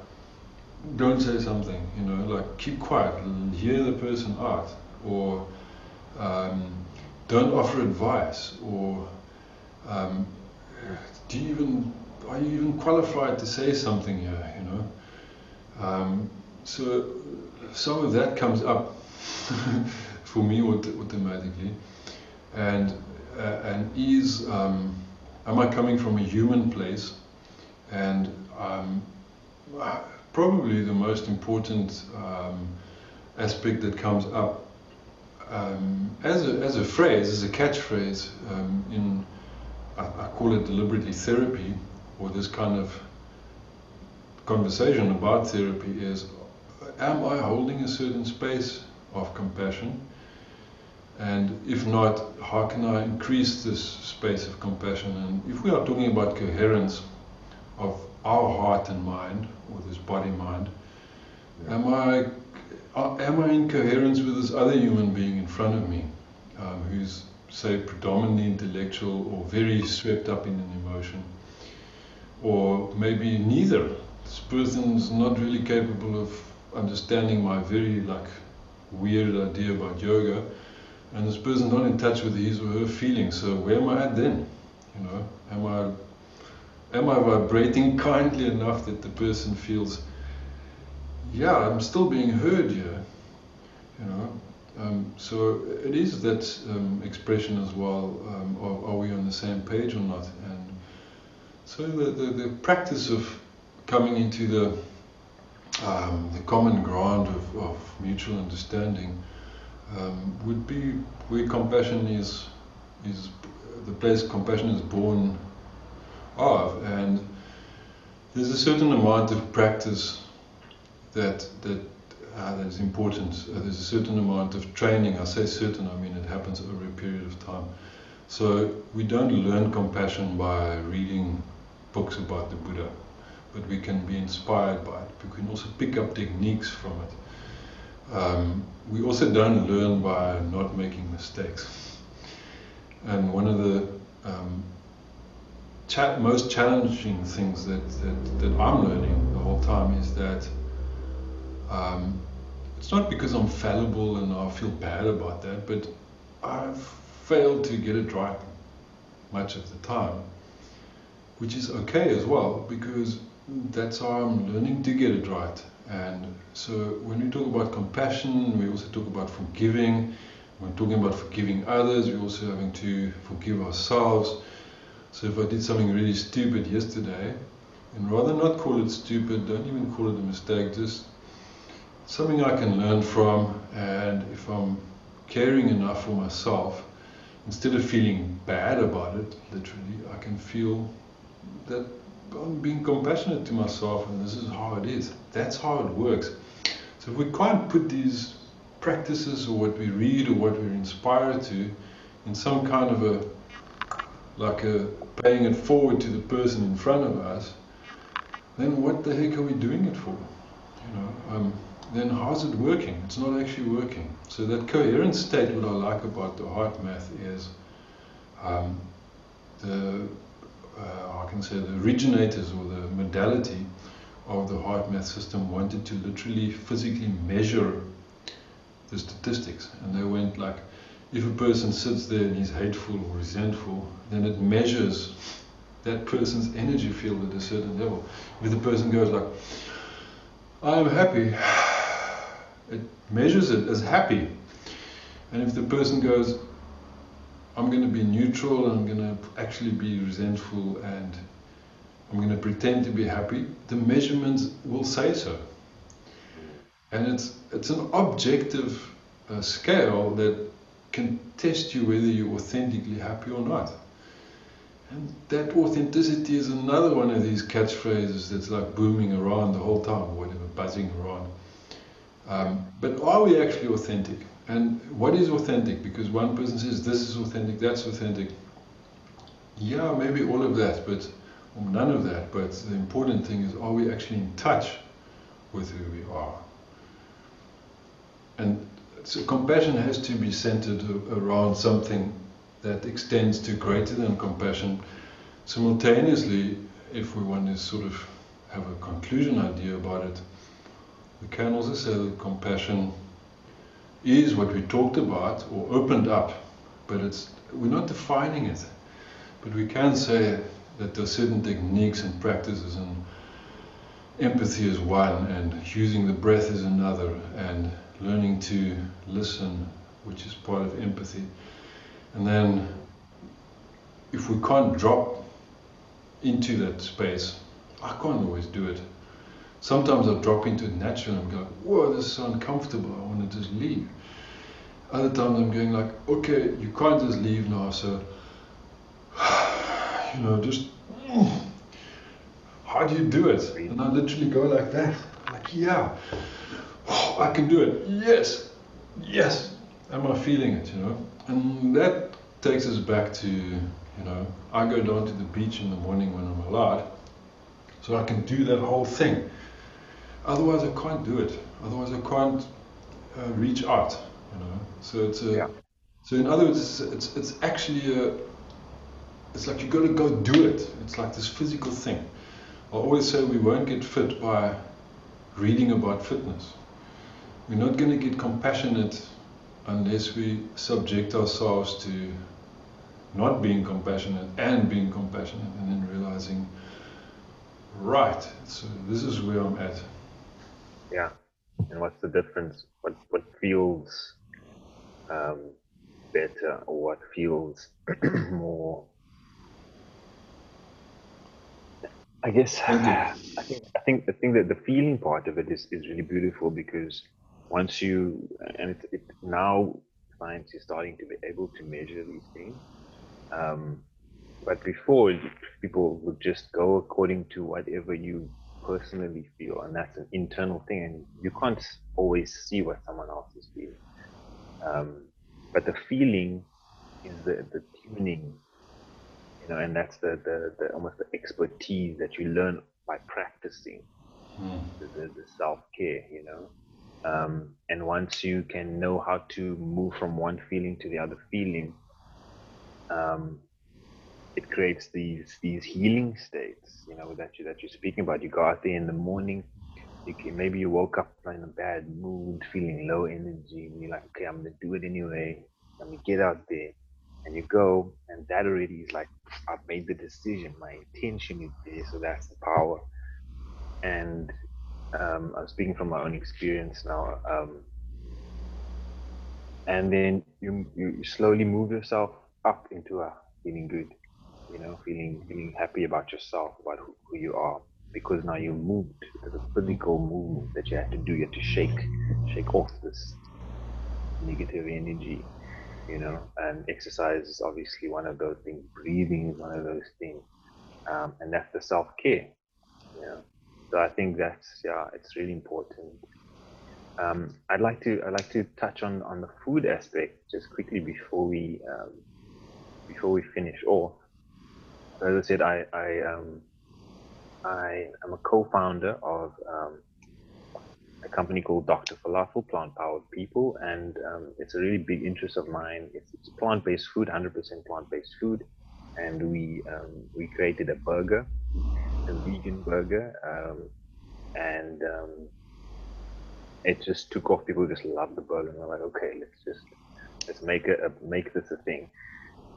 don't say something, you know, like keep quiet, and hear the person out, or um, don't offer advice, or um, do you even are you even qualified to say something here? You know, um, so some of that comes up for me automatically, and uh, and is um, am I coming from a human place, and um, probably the most important um, aspect that comes up um, as, a, as a phrase, as a catchphrase um, in, I, I, call it deliberately therapy, or this kind of conversation about therapy is, am I holding a certain space of compassion? And if not, how can I increase this space of compassion? And if we are talking about coherence of our heart and mind, or this body mind, am I am I in coherence with this other human being in front of me um, who's, say, predominantly intellectual or very swept up in an emotion? Or maybe neither. This person's not really capable of understanding my very like weird idea about yoga, and this person's not in touch with his or her feelings. So where am I at then? You know, am I am I vibrating kindly enough that the person feels yeah, I'm still being heard here, you know. Um, so it is that um, expression as well. Um, are, are, we on the same page or not? And so the, the, the practice of coming into the um, the common ground of, of mutual understanding um, would be where compassion is is the place compassion is born of, and there's a certain amount of practice that that uh, that is important. Uh, there's a certain amount of training. I say certain, I mean it happens over a period of time. So we don't learn compassion by reading books about the Buddha, but we can be inspired by it. We can also pick up techniques from it. Um, we also don't learn by not making mistakes. And one of the um, cha- most challenging things that, that, that I'm learning the whole time is that um, it's not because I'm fallible and I feel bad about that, but I've failed to get it right much of the time, which is okay as well because that's how I'm learning to get it right. And so when we talk about compassion, we also talk about forgiving. When talking about forgiving others, we're also having to forgive ourselves. So if I did something really stupid yesterday, and rather not call it stupid, don't even call it a mistake, just something I can learn from, and if I'm caring enough for myself, instead of feeling bad about it, literally, I can feel that I'm being compassionate to myself and this is how it is. That's how it works. So if we can't put these practices or what we read or what we're inspired to in some kind of a like a paying it forward to the person in front of us, then what the heck are we doing it for? You know, um, then how's it working? It's not actually working. So that coherent state, what I like about the HeartMath is um, the, uh, I can say the originators or the modality of the HeartMath system wanted to literally physically measure the statistics. And they went like, if a person sits there and he's hateful or resentful, then it measures that person's energy field at a certain level. If the person goes like, I am happy, it measures it as happy. And if the person goes, I'm going to be neutral I'm going to actually be resentful and I'm going to pretend to be happy, the measurements will say so. And it's, it's an objective uh, scale that can test you whether you're authentically happy or not. And that authenticity is another one of these catchphrases that's like booming around the whole time, whatever, buzzing around. Um, but are we actually authentic? And what is authentic? Because one person says this is authentic, that's authentic. Yeah, maybe all of that, but none of that. But the important thing is, are we actually in touch with who we are? And so compassion has to be centered around something that extends to greater than compassion. Simultaneously, if we want to sort of have a conclusion idea about it, we can also say that compassion is what we talked about or opened up, but it's we're not defining it. But we can say that there are certain techniques and practices and empathy is one and using the breath is another and learning to listen, which is part of empathy. And then if we can't drop into that space, I can't always do it. Sometimes I drop into it naturally and go, whoa, this is so uncomfortable, I want to just leave. Other times I'm going like, okay, you can't just leave now, so, you know, just, how do you do it? And I literally go like that, like, yeah, I can do it, yes, yes, am I feeling it, you know? And that takes us back to, you know, I go down to the beach in the morning when I'm allowed, so I can do that whole thing. Otherwise, I can't do it. Otherwise, I can't uh, reach out. You know. So it's a. Yeah. So in other words, it's, it's it's actually a. It's like you got to go do it. It's like this physical thing. I always say we won't get fit by reading about fitness. We're not going to get compassionate unless we subject ourselves to not being compassionate and being compassionate and then realizing, right, so this is where I'm at
yeah. And what's the difference? What what feels um, better or what feels more? I guess I think I think I think that the feeling part of it is, is really beautiful because once you and it, it now science is starting to be able to measure these things. Um, but before people would just go according to whatever you personally feel, and that's an internal thing, and you can't always see what someone else is feeling. Um, but the feeling is the, the tuning, you know, and that's the, the, the almost the expertise that you learn by practicing mm. the, the, the self care, you know. Um, and once you can know how to move from one feeling to the other feeling, um, it creates these these healing states, you know, that you that you're speaking about. You go out there in the morning, you can, maybe you woke up in a bad mood, feeling low energy, and you're like, okay, I'm gonna do it anyway. Let me get out there, and you go, and that already is like, I've made the decision. My intention is there, so that's the power. And um, I'm speaking from my own experience now. Um, and then you you slowly move yourself up into a feeling good you know, feeling feeling happy about yourself, about who, who you are, because now you moved. There's a physical movement that you have to do. You have to shake, shake off this negative energy, you know. And exercise is obviously one of those things. Breathing is one of those things, um, and that's the self care. You know. So I think that's yeah, it's really important. Um, I'd like to I'd like to touch on on the food aspect just quickly before we um, before we finish off as I said, I I um, I am a co-founder of um, a company called Dr. Falafel, Plant Powered People, and um, it's a really big interest of mine. It's, it's plant-based food, 100% plant-based food, and we um, we created a burger, a vegan burger, um, and um, it just took off. People just loved the burger, and we're like, okay, let's just let's make it make this a thing.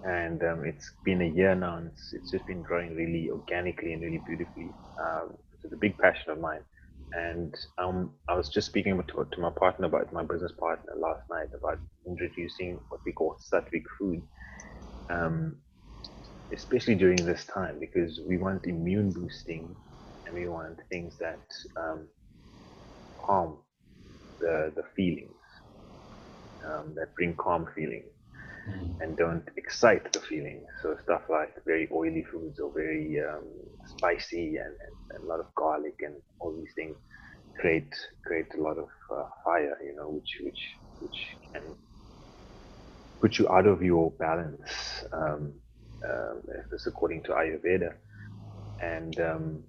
And um, it's been a year now, and it's, it's just been growing really organically and really beautifully. Um, it's a big passion of mine. And um, I was just speaking to, to my partner about my business partner last night about introducing what we call sattvic food, um, especially during this time because we want immune boosting and we want things that um, calm the, the feelings, that bring calm feelings. And don't excite the feelings. So stuff like very oily foods or very um, spicy and, and, a lot of garlic and all these things create create a lot of uh, fire, you know, which which which can put you out of your balance. Um, uh, this according to Ayurveda, and um,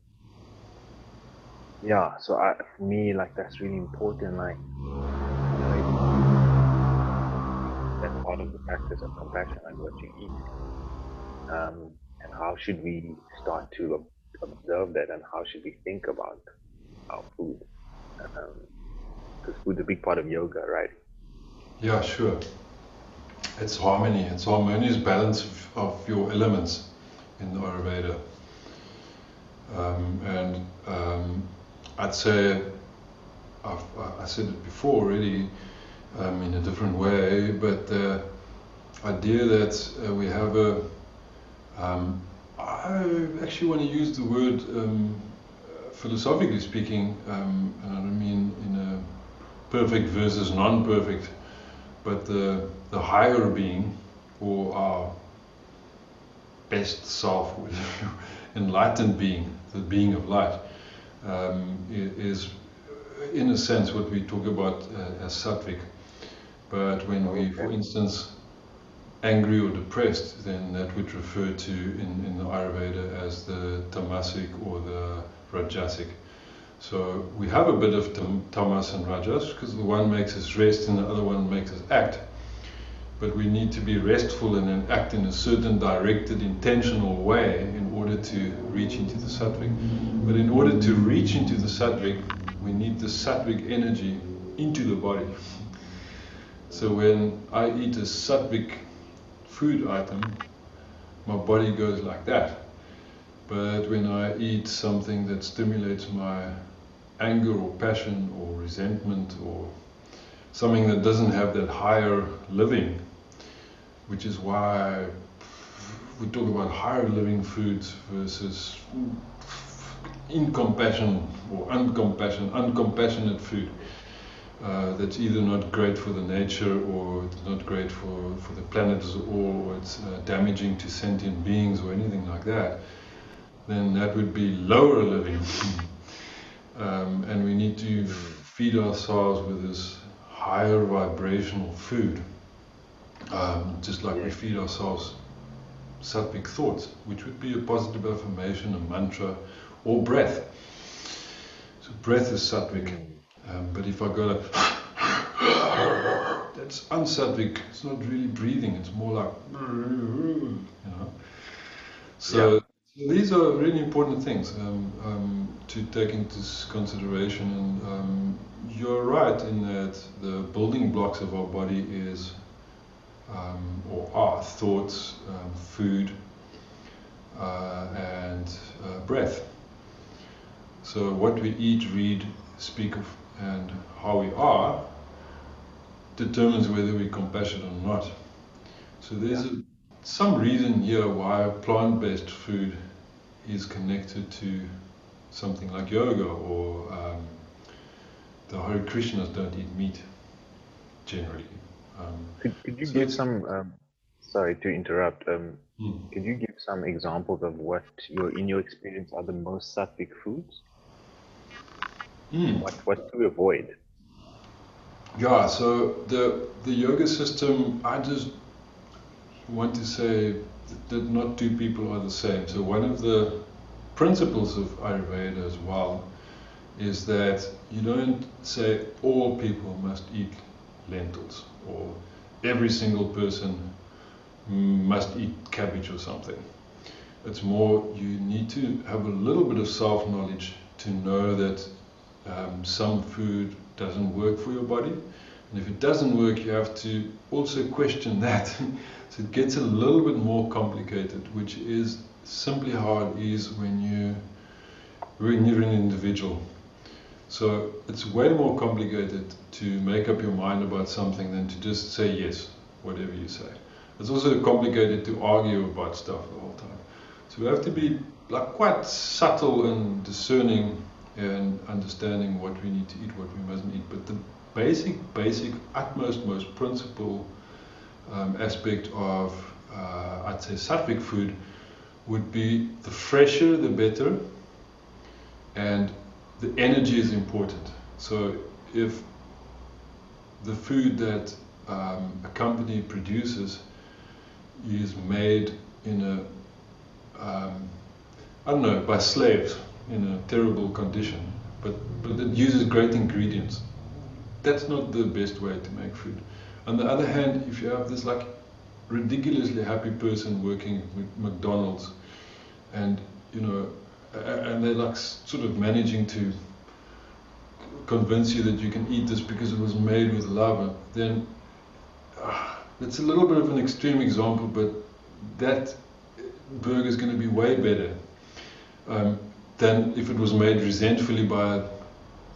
yeah, so I, for me, like that's really important. Like, of the practice of compassion, and what you eat, um, and how should we start to observe that, and how should we think about our food? Because um, food's a big part of yoga, right?
Yeah, sure. It's harmony. It's harmonious balance of, of your elements in the Ayurveda. Um, and um, I'd say, I've, I said it before already um, in a different way, but the idea that uh, we have a, um, I actually want to use the word, um, philosophically speaking, um, and I don't mean in a perfect versus non-perfect, but the, the higher being or our best self, enlightened being, the being of light, um, is in a sense what we talk about uh, as sattvic. But when we, for instance, angry or depressed, then that would refer to in, in the Ayurveda as the tamasic or the rajasic. So we have a bit of tam tamas and rajas because the one makes us rest and the other one makes us act. But we need to be restful and then act in a certain directed, intentional way in order to reach into the sattvic. But in order to reach into the sattvic, we need the sattvic energy into the body. So when I eat a sattvic food item, my body goes like that. But when I eat something that stimulates my anger or passion or resentment or something that doesn't have that higher living, which is why we talk about higher living foods versus incompassion or uncompassion, uncompassionate food. Uh, that's either not great for the nature or it's not great for, for the planet as a whole, or it's uh, damaging to sentient beings or anything like that, then that would be lower living. um, and we need to feed ourselves with this higher vibrational food. Um, just like we feed ourselves sattvic thoughts, which would be a positive affirmation, a mantra, or breath. So breath is sattvic. Um, but if I go like, that's unsattvic. It's not really breathing. It's more like, you know. So, yeah. so these are really important things um, um, to take into consideration. And um, you're right in that the building blocks of our body is um, or are thoughts, um, food, uh, and uh, breath. So what we eat, read, speak of, and how we are determines whether we're compassionate or not. So there's yeah. a, some reason here why plant-based food is connected to something like yoga or um, the Hare Krishnas don't eat meat generally.
Um, could, could you so give some, um, sorry to interrupt, um, hmm. could you give some examples of what your, in your experience are the most sattvic foods? Hmm. What, what to avoid?
Yeah, so the, the yoga system, I just want to say that not two people are the same. So one of the principles of Ayurveda as well is that you don't say all people must eat lentils or every single person must eat cabbage or something. It's more you need to have a little bit of self knowledge to know that um, some food doesn't work for your body And if it doesn't work, you have to also question that. so it gets a little bit more complicated, which is simply how it is when you when you're an individual. So it's way more complicated to make up your mind about something than to just say yes, whatever you say. It's also complicated to argue about stuff the whole time. So we have to be like quite subtle and discerning and understanding what we need to eat, what we mustn't eat. But the basic, basic, utmost, most principal um, aspect of, uh, I'd say, sattvic food would be the fresher the better, and the energy is important. So if the food that um, a company produces is made in a, um, I don't know, by slaves in a terrible condition, but, but it uses great ingredients. That's not the best way to make food. On the other hand, if you have this like ridiculously happy person working with McDonald's and you know and they're like sort of managing to convince you that you can eat this because it was made with love, then uh, it's a little bit of an extreme example, but that burger is going to be way better um, than if it was made resentfully by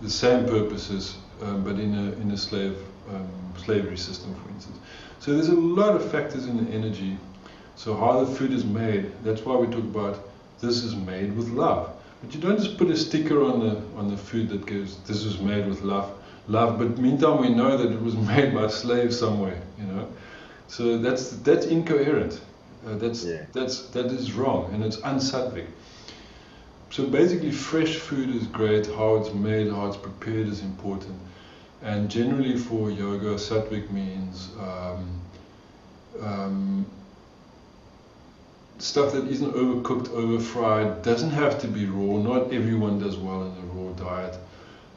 the same purposes, um, but in a in a slave um, slavery system, for instance. So there's a lot of factors in the energy. So how the food is made. That's why we talk about this is made with love. But you don't just put a sticker on the on the food that goes this is made with love. Love, but meantime we know that it was made by slaves somewhere, you know. So that's that's incoherent. Uh, that's yeah. that's that is wrong and it's unsattvic. So basically, fresh food is great. How it's made, how it's prepared is important. And generally, for yoga, sattvic means um, um, stuff that isn't overcooked, over fried, doesn't have to be raw. Not everyone does well in a raw diet.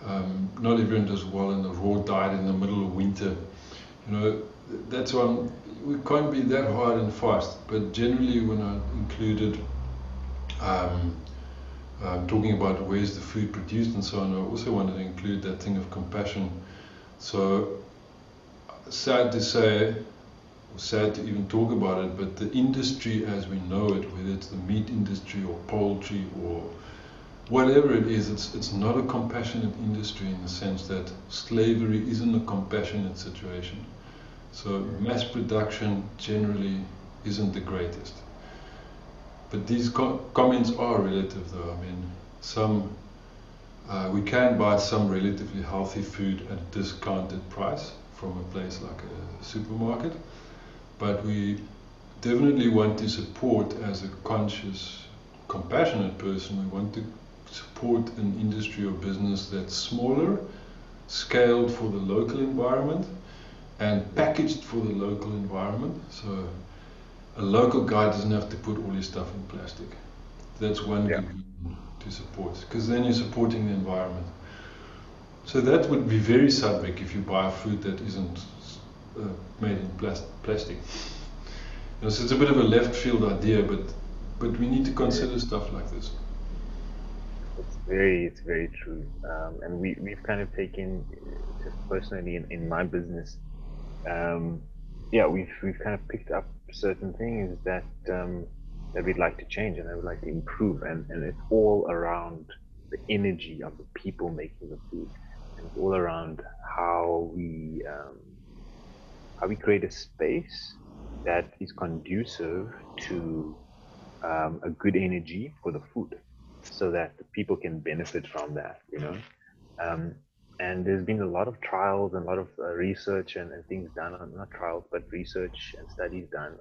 Um, not everyone does well in a raw diet in the middle of winter. You know, that's why we can't be that hard and fast. But generally, when I included um, um, talking about where's the food produced and so on, I also wanted to include that thing of compassion. So, sad to say, sad to even talk about it, but the industry as we know it, whether it's the meat industry or poultry or whatever it is, it's, it's not a compassionate industry in the sense that slavery isn't a compassionate situation. So mass production generally isn't the greatest. But these co comments are relative though. I mean, some uh, we can buy some relatively healthy food at a discounted price from a place like a supermarket but we definitely want to support as a conscious, compassionate person, we want to support an industry or business that's smaller, scaled for the local environment, and packaged for the local environment. So a local guy doesn't have to put all his stuff in plastic. That's one yeah. good to support, because then you're supporting the environment. So that would be very sattvic if you buy food that isn't uh, made in plas plastic. You know, so it's a bit of a left field idea, but but we need to consider stuff like this.
It's very, it's very true, um, and we we've kind of taken, just personally in, in my business, um, yeah, we've we've kind of picked up certain things that um, that we'd like to change and that we'd like to improve, and and it's all around the energy of the people making the food, and it's all around how we um, how we create a space that is conducive to um, a good energy for the food so that people can benefit from that you know? Um, and there's been a lot of trials and a lot of uh, research and, and, things done on not trials but research and studies done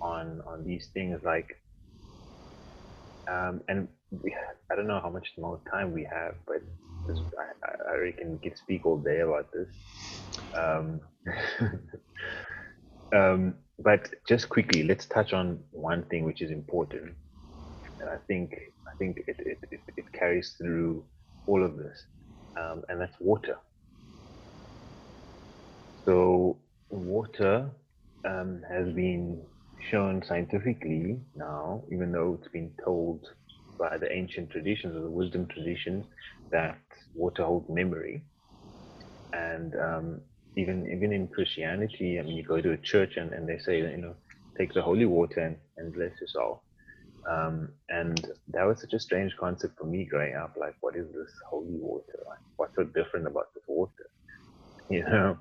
on on these things like um, and we, I don't know how much more time we have, but this, I, I reckon we could speak all day about this. Um, um, but just quickly, let's touch on one thing which is important, and I think I think it it, it, it carries through all of this, um, and that's water. So water um, has been shown scientifically now, even though it's been told by the ancient traditions or the wisdom traditions that water holds memory. And um, even even in Christianity, I mean, you go to a church and, and they say, you know, take the holy water and, and bless yourself. Um, and that was such a strange concept for me growing up. Like, what is this holy water? Like, what's so different about this water? You know,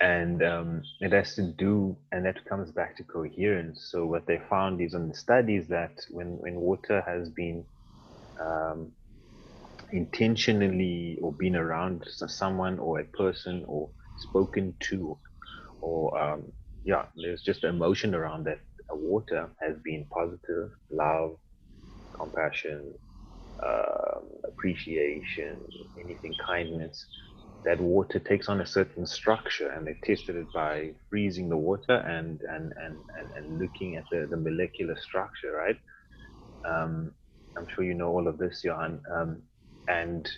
and um, it has to do, and that comes back to coherence. So what they found is on the studies that when when water has been um, intentionally or been around someone or a person or spoken to, or um, yeah, there's just emotion around that water has been positive, love, compassion, uh, appreciation, anything, kindness. That water takes on a certain structure, and they tested it by freezing the water and and and and, and looking at the, the molecular structure, right? Um, I'm sure you know all of this, Johan. Um, and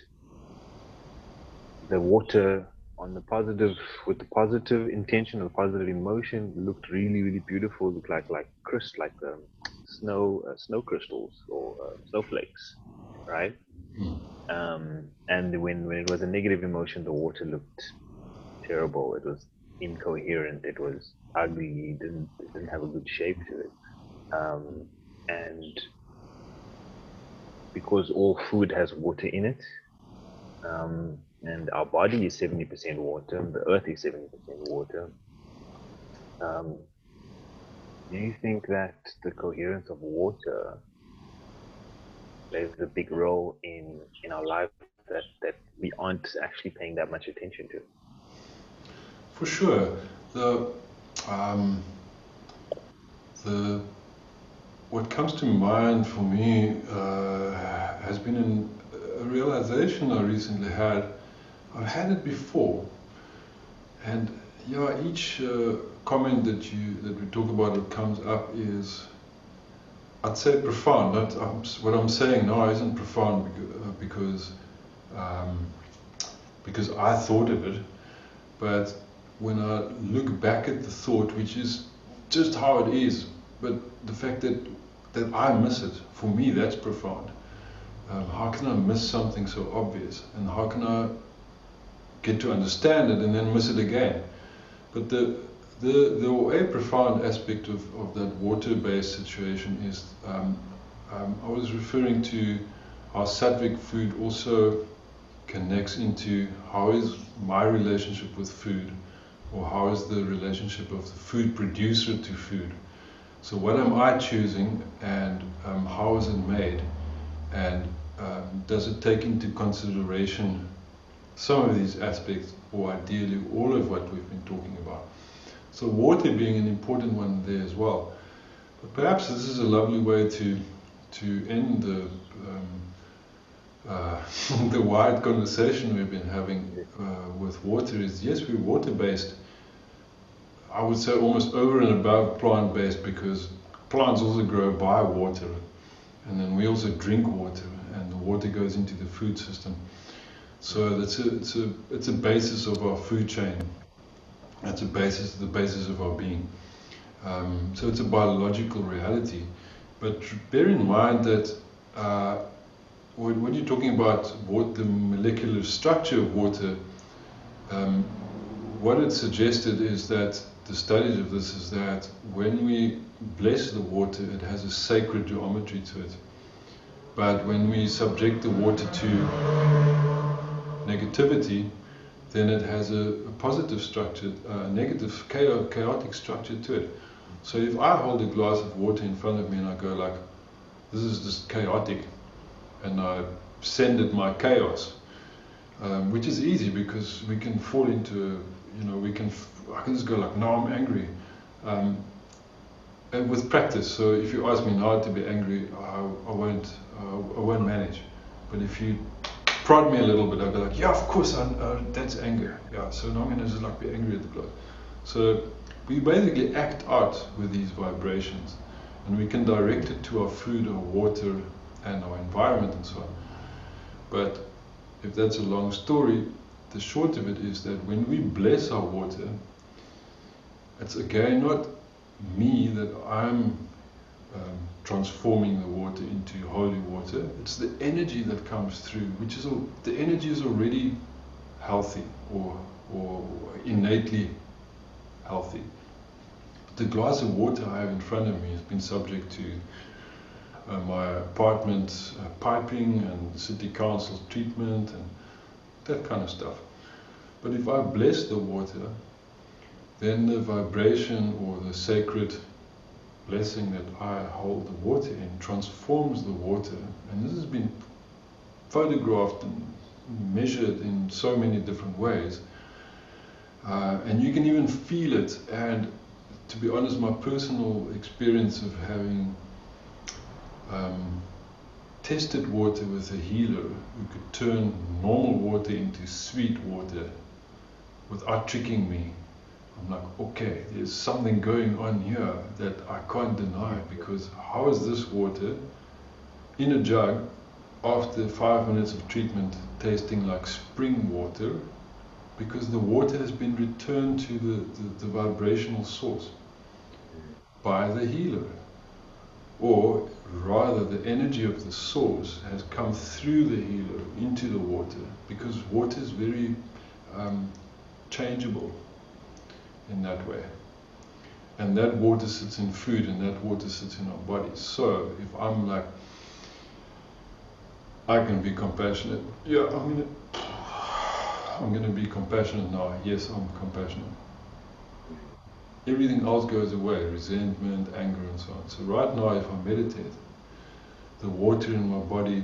the water on the positive with the positive intention or positive emotion looked really really beautiful. Looked like like crystal like um, snow uh, snow crystals or uh, snowflakes right? Mm. um, and when when it was a negative emotion the water looked terrible. It was incoherent. It was ugly. It didn't it didn't have a good shape to it. Um, and because all food has water in it um, and our body is 70% water, the earth is 70% water. Um, do you think that the coherence of water plays a big role in, in our life that, that we aren't actually paying that much attention to?
For sure. The, um, the, what comes to mind for me uh, has been an, a realization I recently had I've had it before, and yeah, each uh, comment that you that we talk about that comes up is, I'd say profound. Um, what I'm saying now isn't profound because uh, um, because I thought of it, but when I look back at the thought, which is just how it is, but the fact that that I miss it, for me, that's profound. Um, how can I miss something so obvious, and how can I get to understand it and then miss it again. But the the the a profound aspect of, of that water-based situation is um, um, I was referring to how sattvic food also connects into how is my relationship with food or how is the relationship of the food producer to food. So what am I choosing and um, how is it made and um, does it take into consideration some of these aspects, or ideally all of what we've been talking about. So water being an important one there as well. But perhaps this is a lovely way to to end the um, uh, the wide conversation we've been having uh, with water. Is yes, we're water based. I would say almost over and above plant based because plants also grow by water, and then we also drink water, and the water goes into the food system. So that's a, it's a it's a basis of our food chain. That's a basis the basis of our being. Um, so it's a biological reality. But bear in mind that uh, when, when, you're talking about what the molecular structure of water, um, what it suggested is that the studies of this is that when we bless the water, it has a sacred geometry to it. But when we subject the water to negativity, then it has a, a positive structure, a negative, chaotic structure to it. So if I hold a glass of water in front of me and I go like, this is just chaotic, and I send it my chaos, um, which is easy because we can fall into, you know, we can, I can just go like, no, I'm angry. Um, and with practice, so if you ask me now to be angry, I, I won't, uh, I won't manage. But if you prod me a little bit. I'd be like, yeah, of course, I, uh, that's anger. Yeah, so now I'm going to just like be angry at the clock. So we basically act out with these vibrations, and we can direct it to our food or water and our environment and so on. But if that's a long story, the short of it is that when we bless our water, it's again not me that I'm um, transforming the water into holy water. It's the energy that comes through, which is all, the energy is already healthy or or innately healthy. But the glass of water I have in front of me has been subject to uh, my apartment uh, piping and city council treatment and that kind of stuff. But if I bless the water, then the vibration or the sacred blessing that I hold the water in transforms the water. And this has been photographed and measured in so many different ways. Uh, and you can even feel it. And to be honest, my personal experience of having um, tested water with a healer who could turn normal water into sweet water without tricking me. I'm like, okay, there's something going on here that I can't deny because how is this water in a jug after five minutes of treatment tasting like spring water because the water has been returned to the, the, the vibrational source by the healer. Or rather, the energy of the source has come through the healer into the water because water is very um, changeable in that way. And that water sits in food and that water sits in our bodies. So if I'm like, I can be compassionate. Yeah, I'm gonna I'm gonna be compassionate now. Yes, I'm compassionate. Everything else goes away, resentment, anger and so on. So right now if I meditate, the water in my body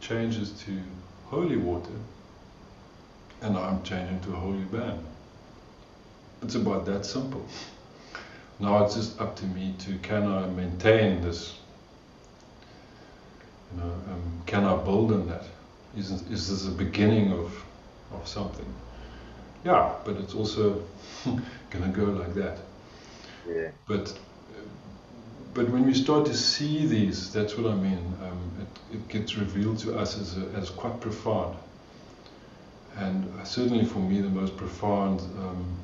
changes to holy water and I'm changing to a holy band. It's about that simple. Now it's just up to me to can I maintain this you know, um, can I build on that? Is, is this a beginning of, of something? Yeah, but it's also going to go like that.
Yeah.
But but when we start to see these, that's what I mean. Um, it, it gets revealed to us as, a, as quite profound. And certainly for me, the most profound um,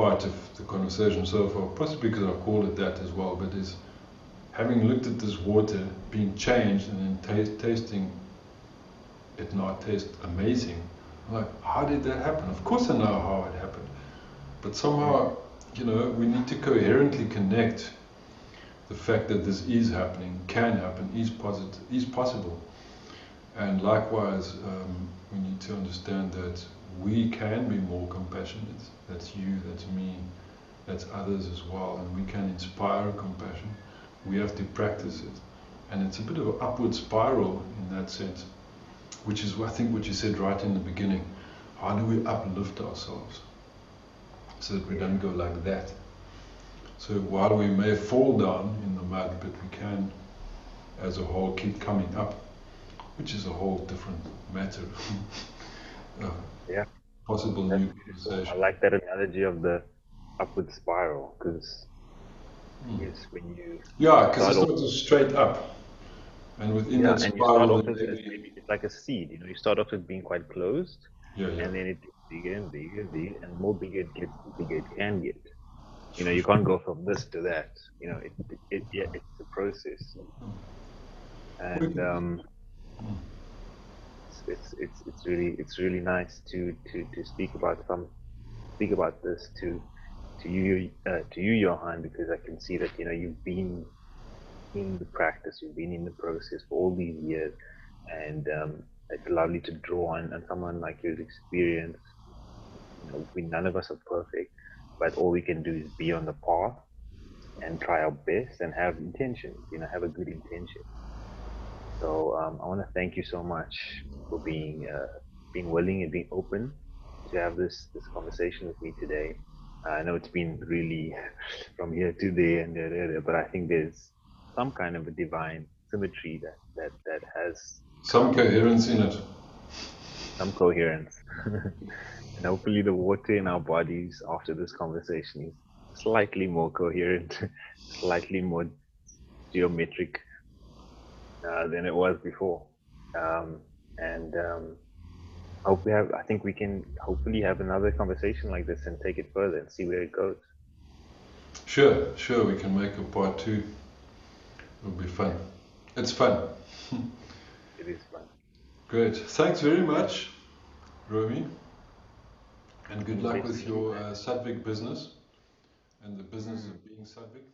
part of the conversation so far, possibly because I called it that as well, but is having looked at this water being changed and then tasting it now tastes amazing. I'm like, how did that happen? Of course I know how it happened. But somehow, you know, we need to coherently connect the fact that this is happening, can happen, is positive, is possible. And likewise, um, we need to understand that we can be more compassionate. That's you, that's me, that's others as well, and we can inspire compassion we have to practice it. And it's a bit of an upward spiral in that sense, which is, I think, what you said right in the beginning. How do we uplift ourselves so that we don't go like that? So while we may fall down in the mud, but we can, as a whole, keep coming up, which is a whole different matter.
uh, yeah.
Possible
That's
new
I like that analogy of the upward spiral because
Mm.
is when you
yeah because it's not just straight up. And within
yeah,
that
and
spiral
as maybe it's like a seed you know you start off as being quite closed
yeah, yeah.
and then it gets bigger and bigger and bigger and more bigger it gets the bigger it can get. You know you can't go from this to that you know it, it, it yeah it's a process. And um it's, it's it's really it's really nice to to to speak about some speak about this to to you, uh, to you, Johan, because I can see that you know you've been in the practice, you've been in the process for all these years, and um, it's lovely to draw on, on someone like your experience. You know, we none of us are perfect, but all we can do is be on the path and try our best and have intentions. You know, have a good intention. So um, I want to thank you so much for being uh, being willing and being open to have this this conversation with me today. I know it's been really from here to there and there, there, but I think there's some kind of a divine symmetry that that that has
some coherence in it.
Some coherence, and hopefully the water in our bodies after this conversation is slightly more coherent, slightly more geometric uh, than it was before, um, and. Um, hope we have i think we can hopefully have another conversation like this and take it further and see where it goes.
Sure sure we can make a part two. It'll be fun. It's fun.
It is fun.
Great. Thanks very much romy. And good luck with your uh, Sadvik business and the business of being Sadvik.